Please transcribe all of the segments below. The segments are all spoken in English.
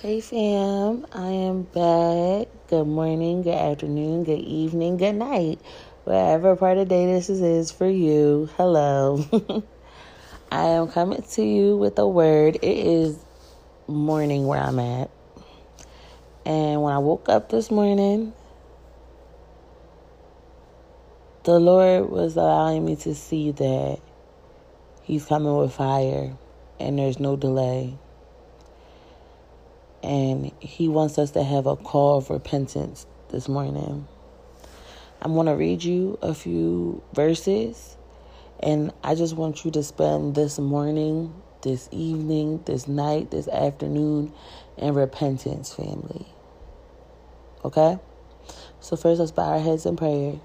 Hey fam, I am back. Good morning, good afternoon, good evening, good night. Whatever part of the day this is for you. Hello. I am coming to you with a word. It is morning where I'm at. And when I woke up this morning, the Lord was allowing me to see that He's coming with fire and there's no delay and He wants us to have a call of repentance this morning. I'm going to read you a few verses, and I just want you to spend this morning, this evening, this night, this afternoon in repentance, family. Okay? So, first, let's bow our heads in prayer.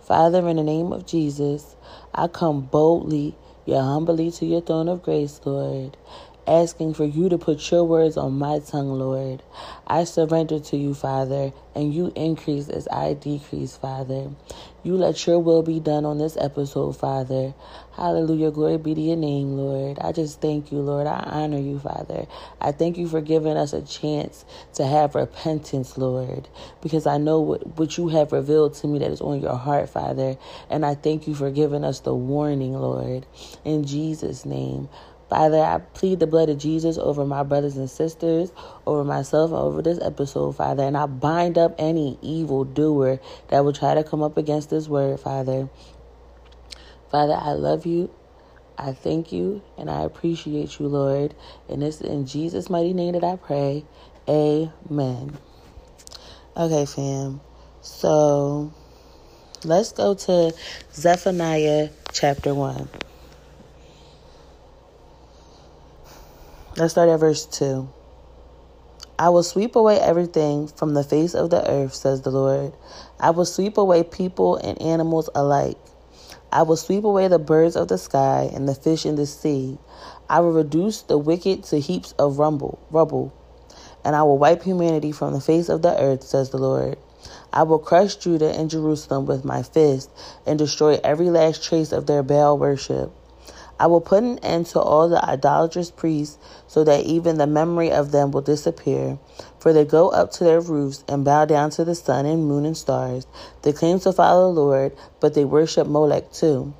Father, in the name of Jesus, I come boldly, yet humbly to your throne of grace, Lord asking for you to put your words on my tongue, Lord. I surrender to you, Father, and you increase as I decrease, Father. You let your will be done on this episode, Father. Hallelujah. Glory be to your name, Lord. I just thank you, Lord. I honor you, Father. I thank you for giving us a chance to have repentance, Lord, because I know what, what you have revealed to me that is on your heart, Father. And I thank you for giving us the warning, Lord. In Jesus' name. Father, I plead the blood of Jesus over my brothers and sisters, over myself, over this episode, Father. And I bind up any evil doer that will try to come up against this word, Father. Father, I love you. I thank you and I appreciate you, Lord. And it's in Jesus' mighty name that I pray. Amen. Okay, fam. So let's go to Zephaniah chapter 1. Let's start at verse 2. I will sweep away everything from the face of the earth, says the Lord. I will sweep away people and animals alike. I will sweep away the birds of the sky and the fish in the sea. I will reduce the wicked to heaps of rumble, rubble, and I will wipe humanity from the face of the earth, says the Lord. I will crush Judah and Jerusalem with my fist and destroy every last trace of their Baal worship. I will put an end to all the idolatrous priests, so that even the memory of them will disappear. For they go up to their roofs and bow down to the sun and moon and stars. They claim to follow the Lord, but they worship Molech too.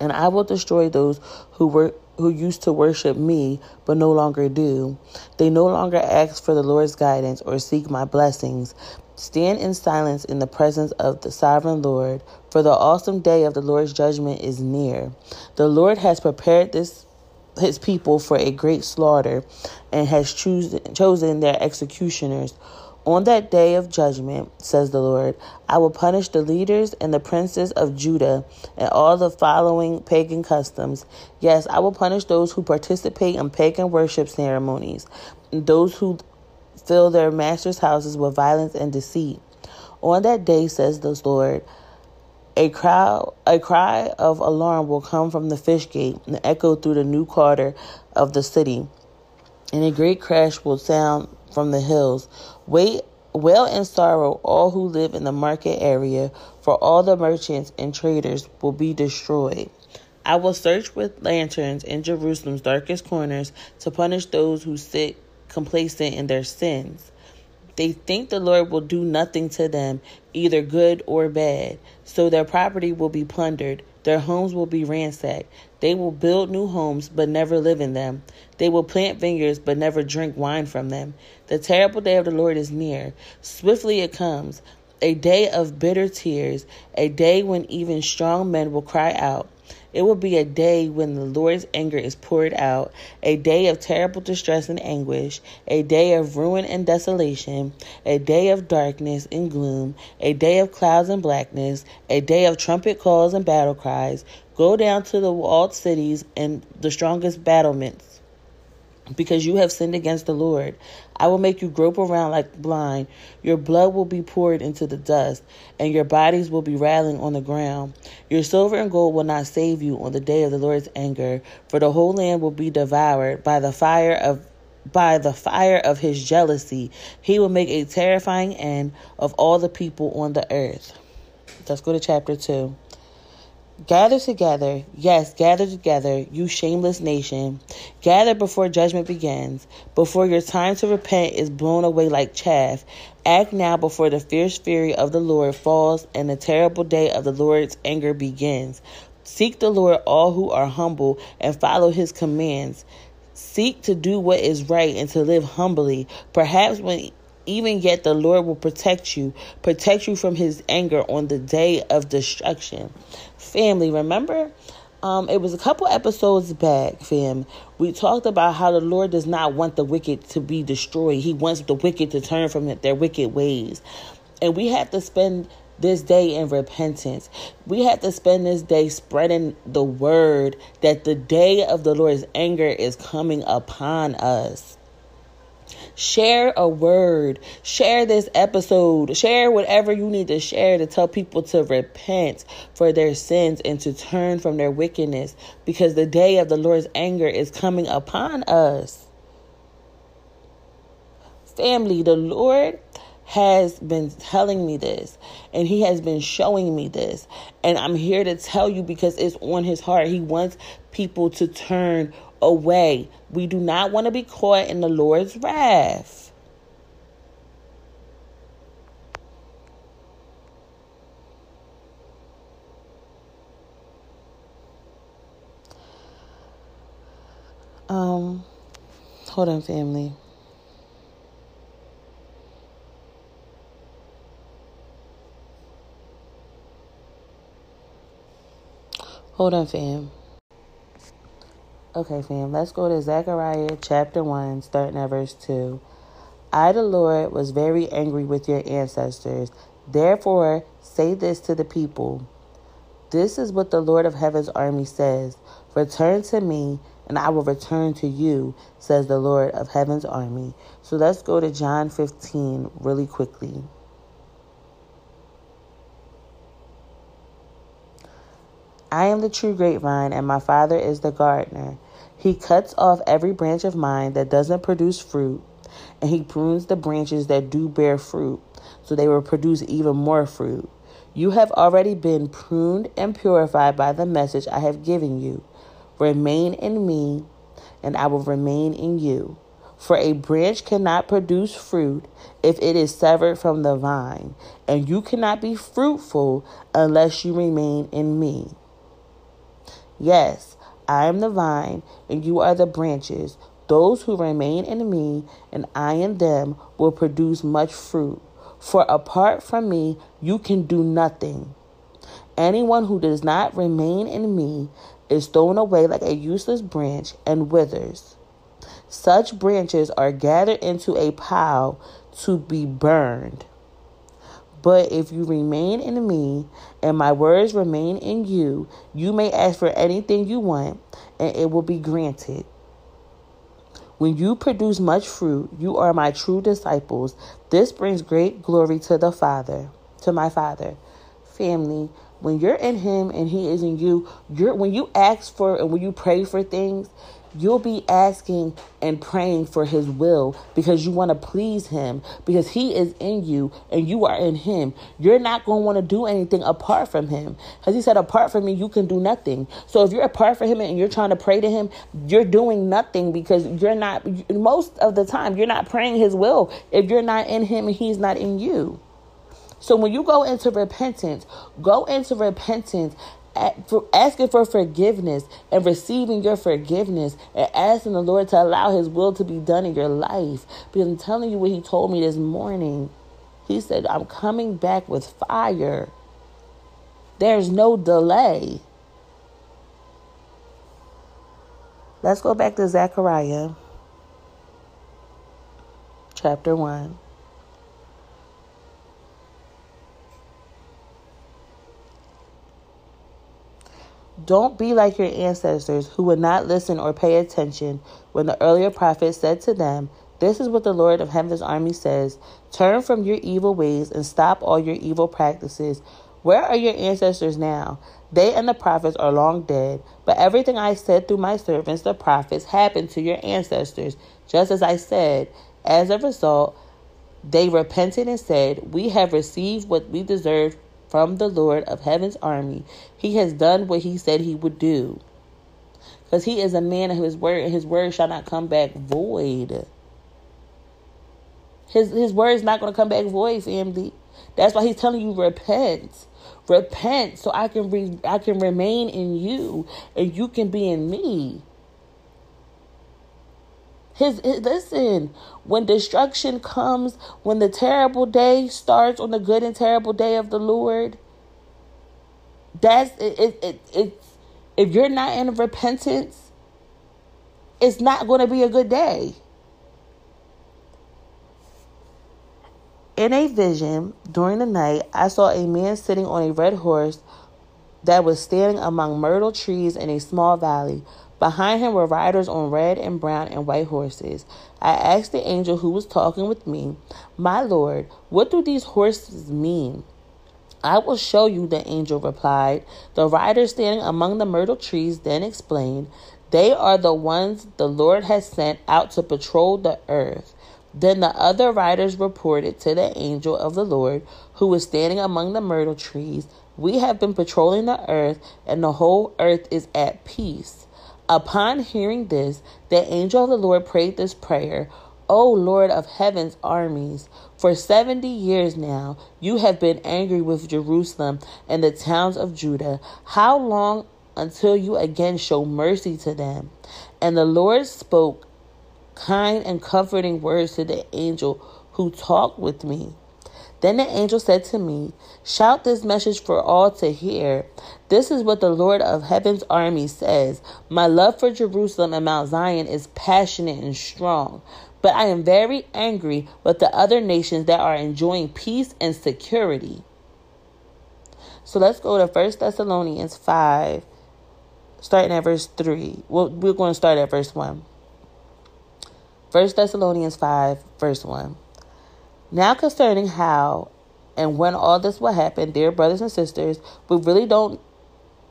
And I will destroy those who were who used to worship me but no longer do. They no longer ask for the Lord's guidance or seek my blessings, Stand in silence in the presence of the sovereign Lord, for the awesome day of the Lord's judgment is near. The Lord has prepared this his people for a great slaughter and has choos- chosen their executioners. On that day of judgment, says the Lord, I will punish the leaders and the princes of Judah and all the following pagan customs. Yes, I will punish those who participate in pagan worship ceremonies, those who fill their masters' houses with violence and deceit. On that day, says the Lord, a cry, a cry of alarm will come from the fish gate and echo through the new quarter of the city, and a great crash will sound from the hills. Wait, wail in sorrow, all who live in the market area, for all the merchants and traders will be destroyed. I will search with lanterns in Jerusalem's darkest corners to punish those who sit complacent in their sins. They think the Lord will do nothing to them, either good or bad. So their property will be plundered, their homes will be ransacked. They will build new homes, but never live in them. They will plant vineyards, but never drink wine from them. The terrible day of the Lord is near. Swiftly it comes. A day of bitter tears, a day when even strong men will cry out. It will be a day when the Lord's anger is poured out, a day of terrible distress and anguish, a day of ruin and desolation, a day of darkness and gloom, a day of clouds and blackness, a day of trumpet calls and battle cries. Go down to the walled cities and the strongest battlements because you have sinned against the Lord. I will make you grope around like blind. Your blood will be poured into the dust, and your bodies will be rattling on the ground. Your silver and gold will not save you on the day of the Lord's anger, for the whole land will be devoured by the fire of by the fire of his jealousy. He will make a terrifying end of all the people on the earth. Let's go to chapter 2. Gather together, yes, gather together, you shameless nation. Gather before judgment begins, before your time to repent is blown away like chaff. Act now before the fierce fury of the Lord falls and the terrible day of the Lord's anger begins. Seek the Lord, all who are humble, and follow his commands. Seek to do what is right and to live humbly. Perhaps when even yet the Lord will protect you, protect you from his anger on the day of destruction. Family, remember? Um, it was a couple episodes back, fam. We talked about how the Lord does not want the wicked to be destroyed. He wants the wicked to turn from their wicked ways. And we have to spend this day in repentance. We have to spend this day spreading the word that the day of the Lord's anger is coming upon us. Share a word. Share this episode. Share whatever you need to share to tell people to repent for their sins and to turn from their wickedness because the day of the Lord's anger is coming upon us. Family, the Lord has been telling me this and he has been showing me this and I'm here to tell you because it's on his heart. He wants people to turn away. We do not want to be caught in the Lord's wrath. Um, hold on, family. Hold on, fam. Okay, fam, let's go to Zechariah chapter 1, starting at verse 2. I, the Lord, was very angry with your ancestors. Therefore, say this to the people This is what the Lord of heaven's army says Return to me, and I will return to you, says the Lord of heaven's army. So let's go to John 15 really quickly. I am the true grapevine, and my Father is the gardener. He cuts off every branch of mine that doesn't produce fruit, and he prunes the branches that do bear fruit, so they will produce even more fruit. You have already been pruned and purified by the message I have given you. Remain in me, and I will remain in you. For a branch cannot produce fruit if it is severed from the vine, and you cannot be fruitful unless you remain in me. Yes, I am the vine, and you are the branches. Those who remain in me and I in them will produce much fruit. For apart from me, you can do nothing. Anyone who does not remain in me is thrown away like a useless branch and withers. Such branches are gathered into a pile to be burned. But if you remain in me and my words remain in you, you may ask for anything you want and it will be granted. When you produce much fruit, you are my true disciples. This brings great glory to the Father, to my Father. Family, when you're in him and he is in you, you're when you ask for and when you pray for things, you'll be asking and praying for his will because you want to please him because he is in you and you are in him. You're not going to want to do anything apart from him because he said, apart from me, you can do nothing. So if you're apart from him and you're trying to pray to him, you're doing nothing because you're not, most of the time, you're not praying his will if you're not in him and he's not in you. So when you go into repentance, go into repentance asking for forgiveness and receiving your forgiveness and asking the Lord to allow His will to be done in your life. Because I'm telling you what He told me this morning. He said, I'm coming back with fire. There's no delay. Let's go back to Zechariah chapter 1. Don't be like your ancestors who would not listen or pay attention when the earlier prophets said to them, This is what the Lord of Heaven's army says Turn from your evil ways and stop all your evil practices. Where are your ancestors now? They and the prophets are long dead, but everything I said through my servants, the prophets, happened to your ancestors, just as I said. As a result, they repented and said, We have received what we deserved from the Lord of heaven's army. He has done what he said he would do. Because he is a man of his word, and his word shall not come back void. His his word is not going to come back void, family. That's why he's telling you repent. Repent so I can re- I can remain in you and you can be in me. His, his, listen, when destruction comes, when the terrible day starts on the good and terrible day of the Lord, that's it, it, it it's if you're not in repentance, it's not going to be a good day. In a vision during the night, I saw a man sitting on a red horse that was standing among myrtle trees in a small valley. Behind him were riders on red and brown and white horses. I asked the angel who was talking with me, My Lord, what do these horses mean? I will show you, the angel replied. The riders standing among the myrtle trees then explained, They are the ones the Lord has sent out to patrol the earth. Then the other riders reported to the angel of the Lord, who was standing among the myrtle trees, We have been patrolling the earth, and the whole earth is at peace. Upon hearing this, the angel of the Lord prayed this prayer O Lord of heaven's armies, for seventy years now you have been angry with Jerusalem and the towns of Judah. How long until you again show mercy to them? And the Lord spoke kind and comforting words to the angel who talked with me. Then the angel said to me, Shout this message for all to hear. This is what the Lord of heaven's army says My love for Jerusalem and Mount Zion is passionate and strong. But I am very angry with the other nations that are enjoying peace and security. So let's go to 1 Thessalonians 5, starting at verse 3. Well, we're going to start at verse 1. 1 Thessalonians 5, verse 1. Now concerning how and when all this will happen, dear brothers and sisters, we really don't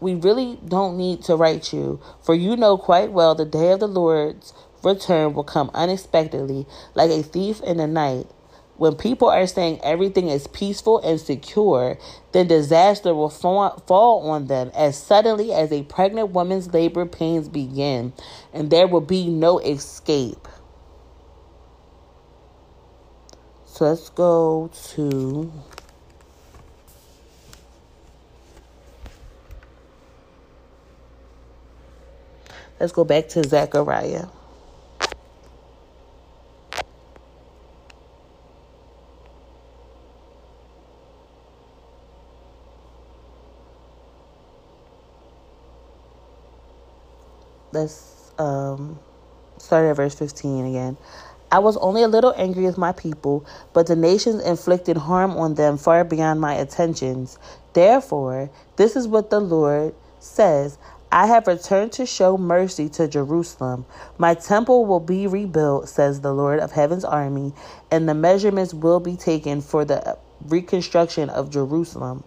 we really don't need to write you, for you know quite well the day of the Lord's return will come unexpectedly, like a thief in the night. When people are saying everything is peaceful and secure, then disaster will fall on them as suddenly as a pregnant woman's labor pains begin, and there will be no escape. So let's go to Let's go back to Zechariah. Let's um, start at verse 15 again. I was only a little angry with my people, but the nations inflicted harm on them far beyond my attentions. Therefore, this is what the Lord says I have returned to show mercy to Jerusalem. My temple will be rebuilt, says the Lord of heaven's army, and the measurements will be taken for the reconstruction of Jerusalem.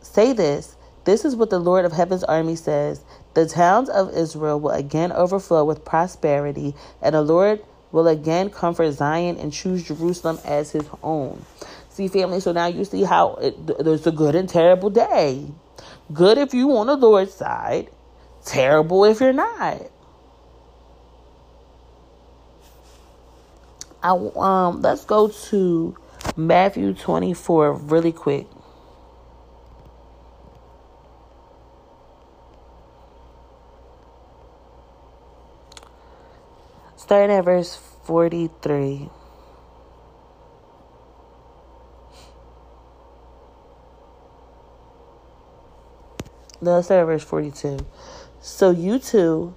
Say this this is what the Lord of heaven's army says The towns of Israel will again overflow with prosperity, and the Lord will again comfort Zion and choose Jerusalem as his own. See, family, so now you see how it, there's a good and terrible day. Good if you on the Lord's side, terrible if you're not. I um let's go to Matthew 24 really quick. Starting at verse 43. Let's start at verse 42. So you too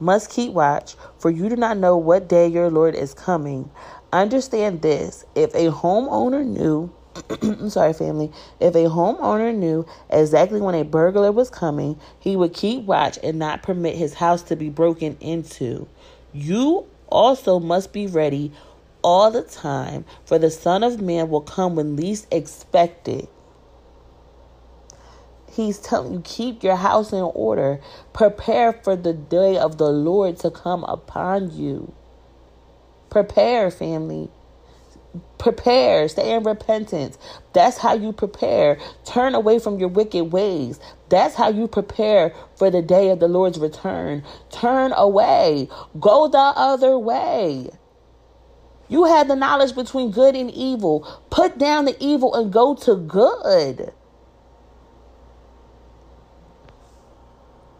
must keep watch, for you do not know what day your Lord is coming. Understand this if a homeowner knew, I'm sorry, family, if a homeowner knew exactly when a burglar was coming, he would keep watch and not permit his house to be broken into. You also must be ready all the time, for the Son of Man will come when least expected. He's telling you, keep your house in order. Prepare for the day of the Lord to come upon you. Prepare, family. Prepare, stay in repentance. That's how you prepare. Turn away from your wicked ways. That's how you prepare for the day of the Lord's return. Turn away. Go the other way. You had the knowledge between good and evil. Put down the evil and go to good.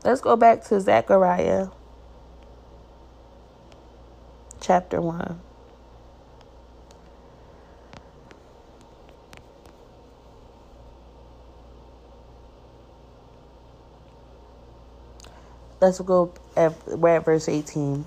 Let's go back to Zechariah chapter 1. Let's go at, we're at verse 18.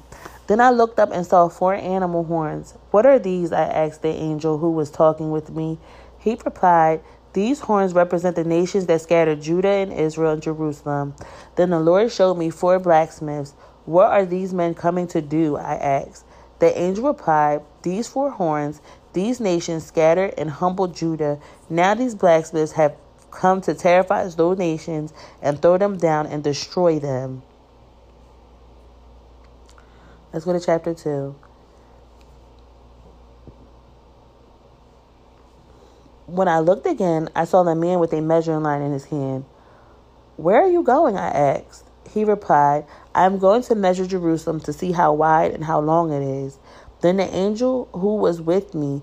Then I looked up and saw four animal horns. What are these? I asked the angel who was talking with me. He replied, These horns represent the nations that scattered Judah and Israel and Jerusalem. Then the Lord showed me four blacksmiths. What are these men coming to do? I asked. The angel replied, These four horns, these nations scattered and humbled Judah. Now these blacksmiths have come to terrify those nations and throw them down and destroy them. Let's go to chapter 2. When I looked again, I saw the man with a measuring line in his hand. Where are you going? I asked. He replied, I am going to measure Jerusalem to see how wide and how long it is. Then the angel who was with me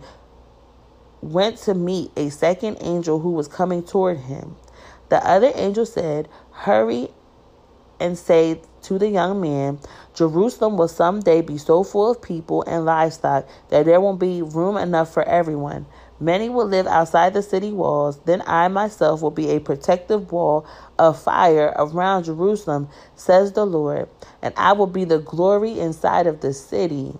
went to meet a second angel who was coming toward him. The other angel said, Hurry and say to the young man, Jerusalem will someday be so full of people and livestock that there won't be room enough for everyone. Many will live outside the city walls. Then I myself will be a protective wall of fire around Jerusalem, says the Lord, and I will be the glory inside of the city.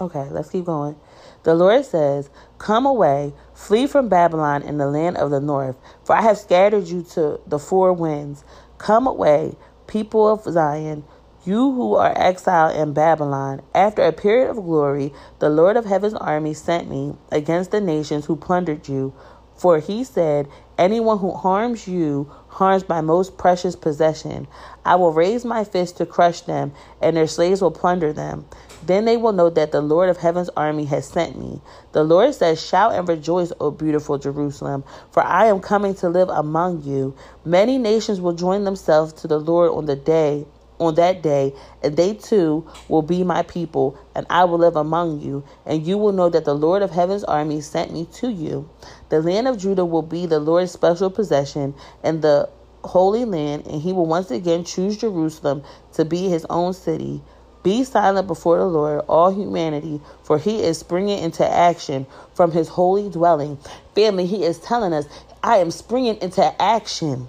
Okay, let's keep going. The Lord says, Come away, flee from Babylon in the land of the north, for I have scattered you to the four winds. Come away, people of Zion, you who are exiled in Babylon. After a period of glory, the Lord of heaven's army sent me against the nations who plundered you. For he said, Anyone who harms you harms my most precious possession. I will raise my fist to crush them, and their slaves will plunder them. Then they will know that the Lord of heaven's army has sent me. The Lord says, Shout and rejoice, O beautiful Jerusalem, for I am coming to live among you. Many nations will join themselves to the Lord on the day on that day, and they too will be my people, and I will live among you, and you will know that the Lord of heaven's army sent me to you. The land of Judah will be the Lord's special possession, and the Holy Land, and he will once again choose Jerusalem to be his own city. Be silent before the Lord, all humanity, for he is springing into action from his holy dwelling. Family, he is telling us, I am springing into action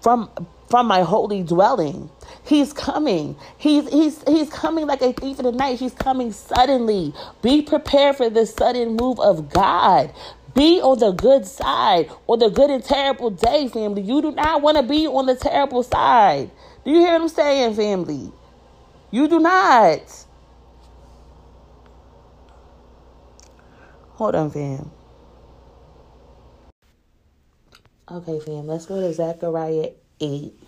from from my holy dwelling. He's coming. He's he's he's coming like a thief in the night. He's coming suddenly. Be prepared for the sudden move of God. Be on the good side or the good and terrible day, family. You do not want to be on the terrible side. Do you hear what I'm saying, family? You do not. Hold on, fam. Okay, fam, let's go to Zechariah 8.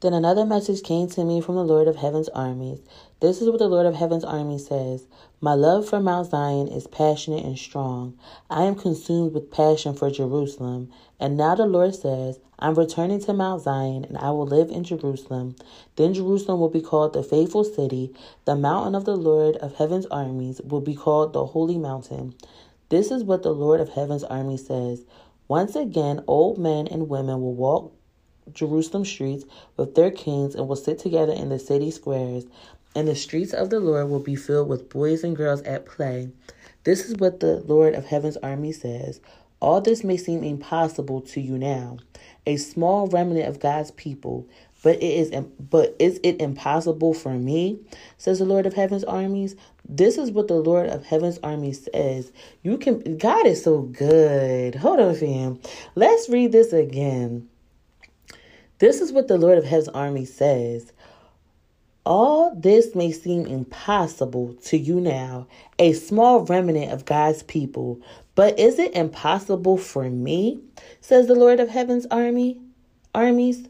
Then another message came to me from the Lord of Heaven's armies. This is what the Lord of Heaven's army says My love for Mount Zion is passionate and strong. I am consumed with passion for Jerusalem. And now the Lord says, I'm returning to Mount Zion, and I will live in Jerusalem. Then Jerusalem will be called the faithful city. The mountain of the Lord of Heaven's armies will be called the holy mountain. This is what the Lord of Heaven's army says. Once again, old men and women will walk Jerusalem streets with their kings and will sit together in the city squares, and the streets of the Lord will be filled with boys and girls at play. This is what the Lord of Heaven's army says. All this may seem impossible to you now, a small remnant of God's people, but it is but is it impossible for me? says the Lord of Heaven's armies. This is what the Lord of Heaven's armies says. You can God is so good. Hold on, fam. Let's read this again. This is what the Lord of Heaven's army says. All this may seem impossible to you now, a small remnant of God's people, but is it impossible for me? says the Lord of Heaven's army. armies?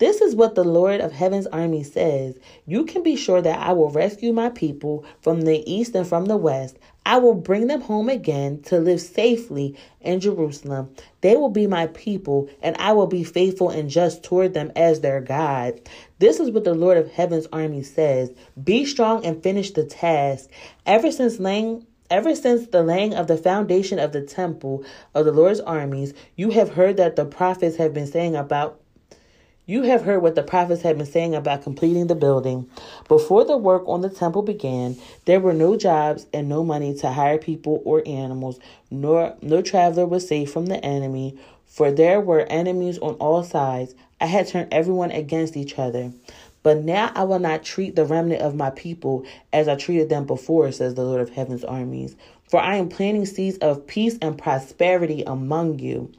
This is what the Lord of Heaven's army says. You can be sure that I will rescue my people from the east and from the west. I will bring them home again to live safely in Jerusalem. They will be my people, and I will be faithful and just toward them as their God. This is what the Lord of Heaven's army says. Be strong and finish the task. Ever since laying Ever since the laying of the foundation of the temple of the Lord's armies, you have heard that the prophets have been saying about you have heard what the prophets had been saying about completing the building. Before the work on the temple began, there were no jobs and no money to hire people or animals, nor no traveler was safe from the enemy, for there were enemies on all sides. I had turned everyone against each other. But now I will not treat the remnant of my people as I treated them before, says the Lord of heaven's armies. For I am planting seeds of peace and prosperity among you.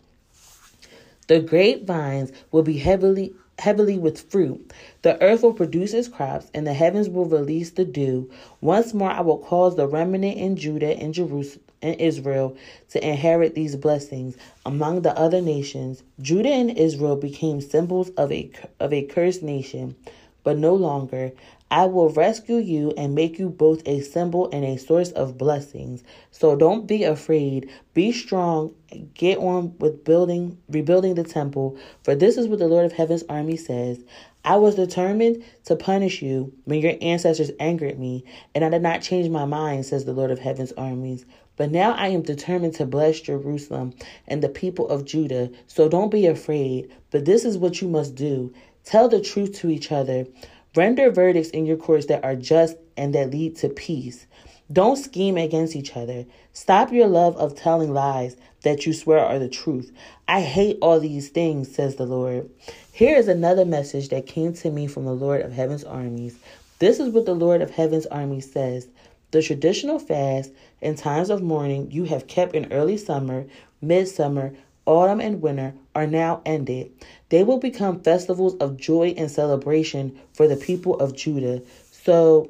The grapevines will be heavily heavily with fruit. The earth will produce its crops, and the heavens will release the dew. Once more, I will cause the remnant in Judah and Jerusalem and Israel to inherit these blessings among the other nations. Judah and Israel became symbols of a of a cursed nation, but no longer. I will rescue you and make you both a symbol and a source of blessings. So don't be afraid. Be strong. Get on with building, rebuilding the temple. For this is what the Lord of Heaven's army says. I was determined to punish you when your ancestors angered me, and I did not change my mind, says the Lord of Heaven's armies. But now I am determined to bless Jerusalem and the people of Judah. So don't be afraid. But this is what you must do tell the truth to each other. Render verdicts in your courts that are just and that lead to peace. Don't scheme against each other. Stop your love of telling lies that you swear are the truth. I hate all these things, says the Lord. Here is another message that came to me from the Lord of Heaven's armies. This is what the Lord of Heaven's armies says. The traditional fast and times of mourning you have kept in early summer, midsummer, autumn, and winter are now ended. They will become festivals of joy and celebration for the people of Judah. So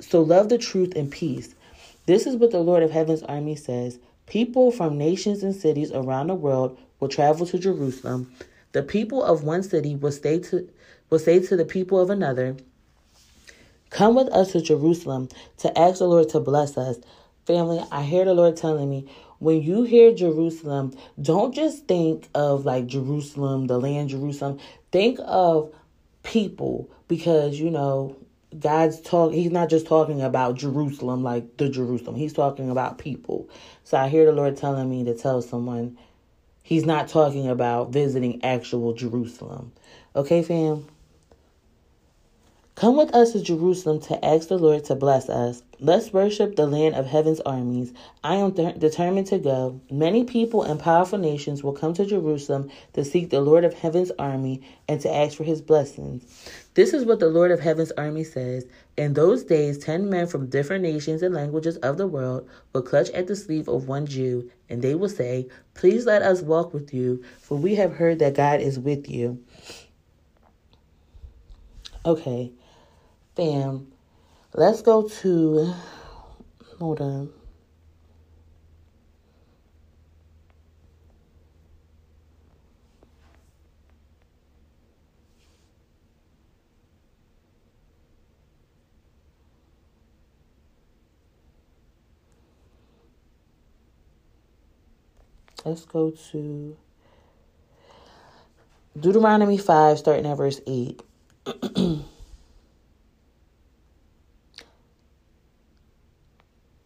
so love the truth and peace. This is what the Lord of Heaven's army says. People from nations and cities around the world will travel to Jerusalem. The people of one city will stay to will say to the people of another, Come with us to Jerusalem to ask the Lord to bless us. Family, I hear the Lord telling me when you hear Jerusalem, don't just think of like Jerusalem, the land Jerusalem. Think of people because you know God's talk he's not just talking about Jerusalem like the Jerusalem. He's talking about people. So I hear the Lord telling me to tell someone he's not talking about visiting actual Jerusalem. Okay, fam? Come with us to Jerusalem to ask the Lord to bless us. Let's worship the land of heaven's armies. I am determined to go. Many people and powerful nations will come to Jerusalem to seek the Lord of heaven's army and to ask for his blessings. This is what the Lord of heaven's army says. In those days, ten men from different nations and languages of the world will clutch at the sleeve of one Jew, and they will say, Please let us walk with you, for we have heard that God is with you. Okay. Fam, let's go to. Hold on. Let's go to Deuteronomy 5, starting at verse 8.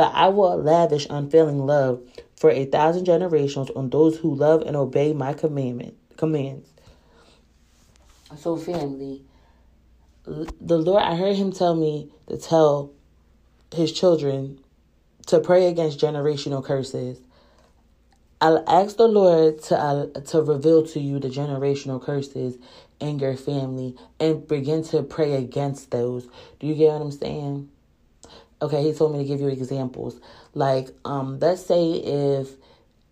But I will lavish unfailing love for a thousand generations on those who love and obey my commandment commands. So family, the Lord I heard him tell me to tell his children to pray against generational curses. I'll ask the Lord to uh, to reveal to you the generational curses in your family and begin to pray against those. Do you get what I'm saying? Okay, he told me to give you examples. Like, um, let's say if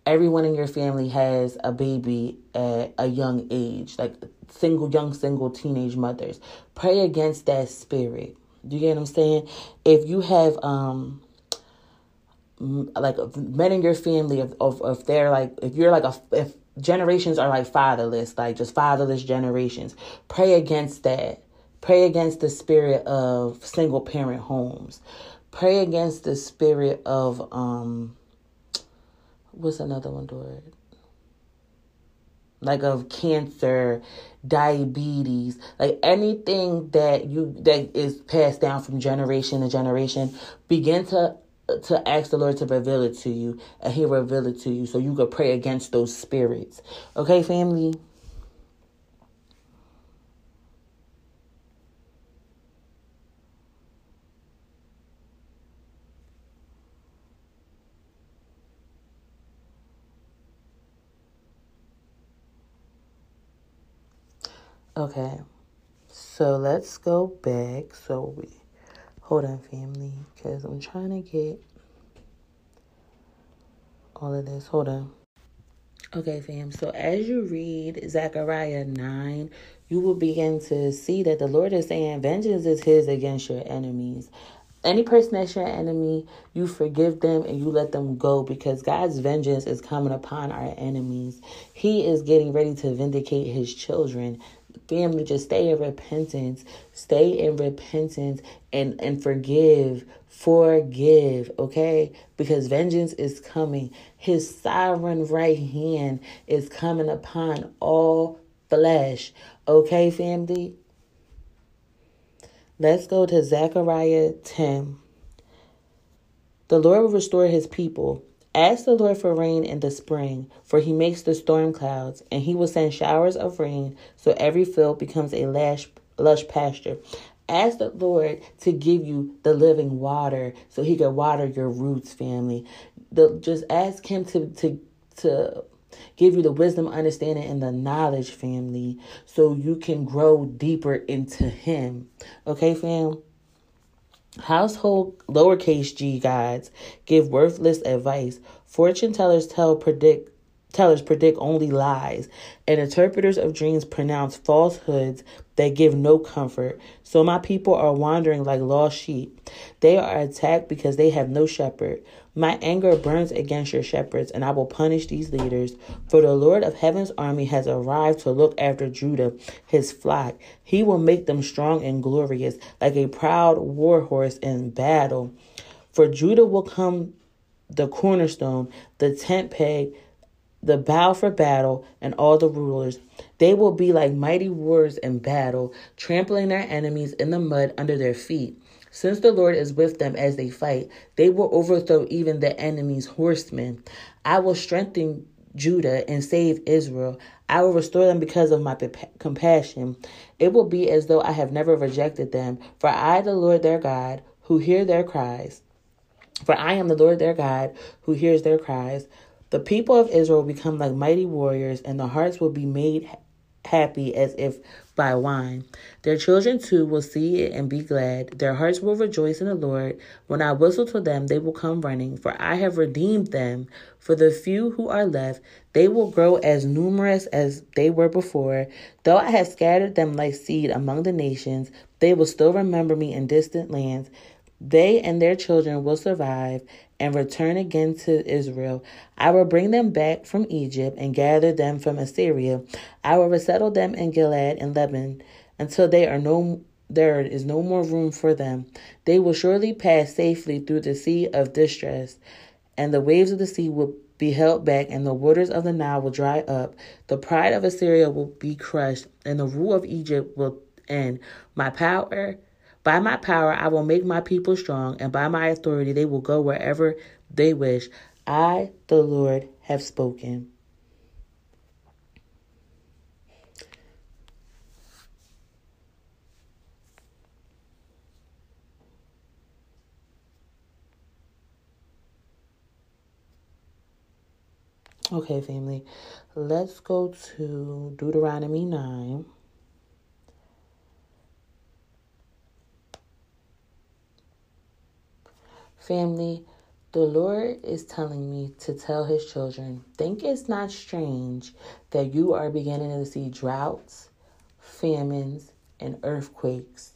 everyone in your family has a baby at a young age, like single, young, single teenage mothers, pray against that spirit. Do you get what I'm saying? If you have, um, like men in your family, of, of, if they're like, if you're like a, if generations are like fatherless, like just fatherless generations, pray against that. Pray against the spirit of single parent homes. Pray against the spirit of um what's another one, Dory? Like of cancer, diabetes, like anything that you that is passed down from generation to generation, begin to to ask the Lord to reveal it to you, and He reveal it to you, so you could pray against those spirits. Okay, family. Okay, so let's go back. So we hold on, family, because I'm trying to get all of this. Hold on. Okay, fam. So as you read Zechariah 9, you will begin to see that the Lord is saying, Vengeance is His against your enemies. Any person that's your enemy, you forgive them and you let them go because God's vengeance is coming upon our enemies. He is getting ready to vindicate His children family just stay in repentance. Stay in repentance and and forgive. Forgive okay? Because vengeance is coming. His sovereign right hand is coming upon all flesh okay family? Let's go to zechariah 10 the lord will restore his people Ask the Lord for rain in the spring, for he makes the storm clouds, and he will send showers of rain, so every field becomes a lush, lush pasture. Ask the Lord to give you the living water so he can water your roots, family. The, just ask him to, to, to give you the wisdom, understanding, and the knowledge, family, so you can grow deeper into him. Okay, fam? Household lowercase g gods give worthless advice. Fortune tellers tell predict tellers predict only lies, and interpreters of dreams pronounce falsehoods that give no comfort. So my people are wandering like lost sheep. They are attacked because they have no shepherd. My anger burns against your shepherds, and I will punish these leaders. For the Lord of heaven's army has arrived to look after Judah, his flock. He will make them strong and glorious, like a proud war horse in battle. For Judah will come the cornerstone, the tent peg, the bow for battle, and all the rulers. They will be like mighty warriors in battle, trampling their enemies in the mud under their feet. Since the Lord is with them as they fight, they will overthrow even the enemy's horsemen. I will strengthen Judah and save Israel. I will restore them because of my compassion. It will be as though I have never rejected them, for I, the Lord their God, who hear their cries. For I am the Lord their God, who hears their cries. The people of Israel will become like mighty warriors, and the hearts will be made happy as if by wine. Their children too will see it and be glad. Their hearts will rejoice in the Lord. When I whistle to them, they will come running, for I have redeemed them. For the few who are left, they will grow as numerous as they were before. Though I have scattered them like seed among the nations, they will still remember me in distant lands. They and their children will survive and return again to Israel. I will bring them back from Egypt and gather them from Assyria. I will resettle them in Gilead and Lebanon until they are no there is no more room for them. They will surely pass safely through the sea of distress, and the waves of the sea will be held back, and the waters of the Nile will dry up. The pride of Assyria will be crushed, and the rule of Egypt will end. My power by my power, I will make my people strong, and by my authority, they will go wherever they wish. I, the Lord, have spoken. Okay, family, let's go to Deuteronomy 9. Family, the Lord is telling me to tell his children, think it's not strange that you are beginning to see droughts, famines, and earthquakes.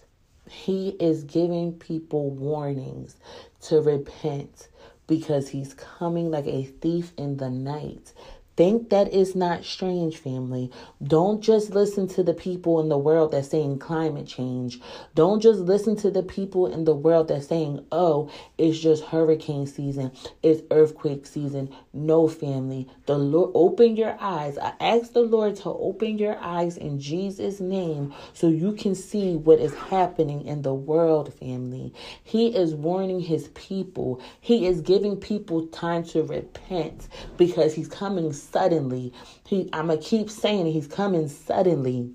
He is giving people warnings to repent because he's coming like a thief in the night. Think that is not strange, family. Don't just listen to the people in the world that's saying climate change. Don't just listen to the people in the world that's saying, oh, it's just hurricane season, it's earthquake season. No, family. The Lord, open your eyes. I ask the Lord to open your eyes in Jesus' name so you can see what is happening in the world, family. He is warning his people, he is giving people time to repent because he's coming suddenly. He I'm gonna keep saying he's coming suddenly.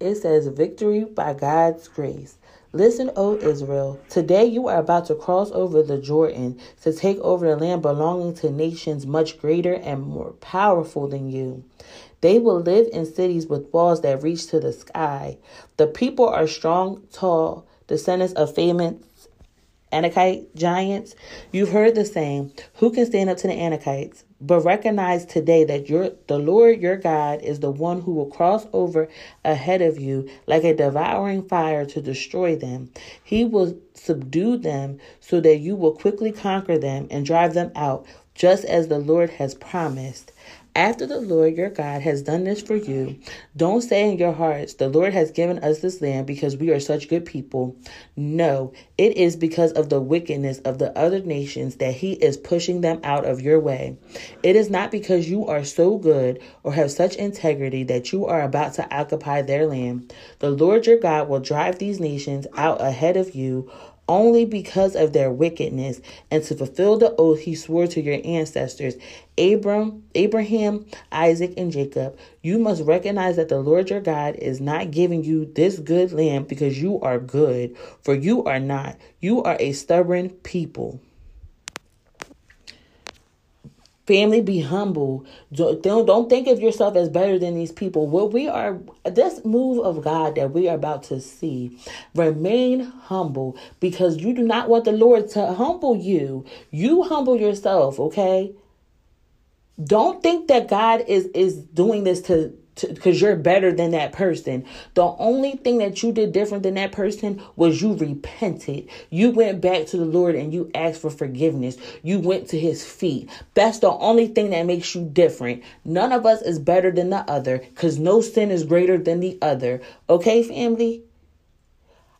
It says victory by God's grace. Listen, O Israel, today you are about to cross over the Jordan to take over the land belonging to nations much greater and more powerful than you. They will live in cities with walls that reach to the sky. The people are strong, tall, descendants of famous Anakite giants. You've heard the saying, Who can stand up to the Anakites? But recognize today that your the Lord your God is the one who will cross over ahead of you like a devouring fire to destroy them. He will subdue them so that you will quickly conquer them and drive them out, just as the Lord has promised. After the Lord your God has done this for you, don't say in your hearts, The Lord has given us this land because we are such good people. No, it is because of the wickedness of the other nations that He is pushing them out of your way. It is not because you are so good or have such integrity that you are about to occupy their land. The Lord your God will drive these nations out ahead of you only because of their wickedness and to fulfill the oath he swore to your ancestors Abram, Abraham, Isaac and Jacob you must recognize that the Lord your God is not giving you this good land because you are good for you are not. You are a stubborn people Family, be humble. Don't, don't think of yourself as better than these people. What we are, this move of God that we are about to see, remain humble because you do not want the Lord to humble you. You humble yourself, okay? Don't think that God is is doing this to because you're better than that person. The only thing that you did different than that person was you repented. You went back to the Lord and you asked for forgiveness. You went to his feet. That's the only thing that makes you different. None of us is better than the other because no sin is greater than the other. Okay, family?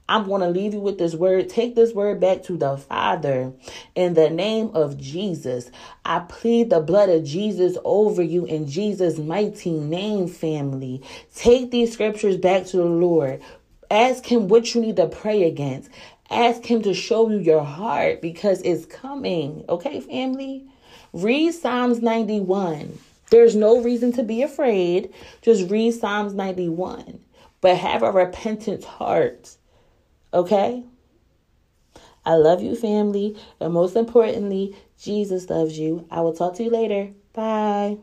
I'm going to leave you with this word. Take this word back to the Father in the name of Jesus. I plead the blood of Jesus over you in Jesus' mighty name, family. Take these scriptures back to the Lord. Ask Him what you need to pray against. Ask Him to show you your heart because it's coming. Okay, family? Read Psalms 91. There's no reason to be afraid. Just read Psalms 91. But have a repentant heart Okay? I love you, family. And most importantly, Jesus loves you. I will talk to you later. Bye.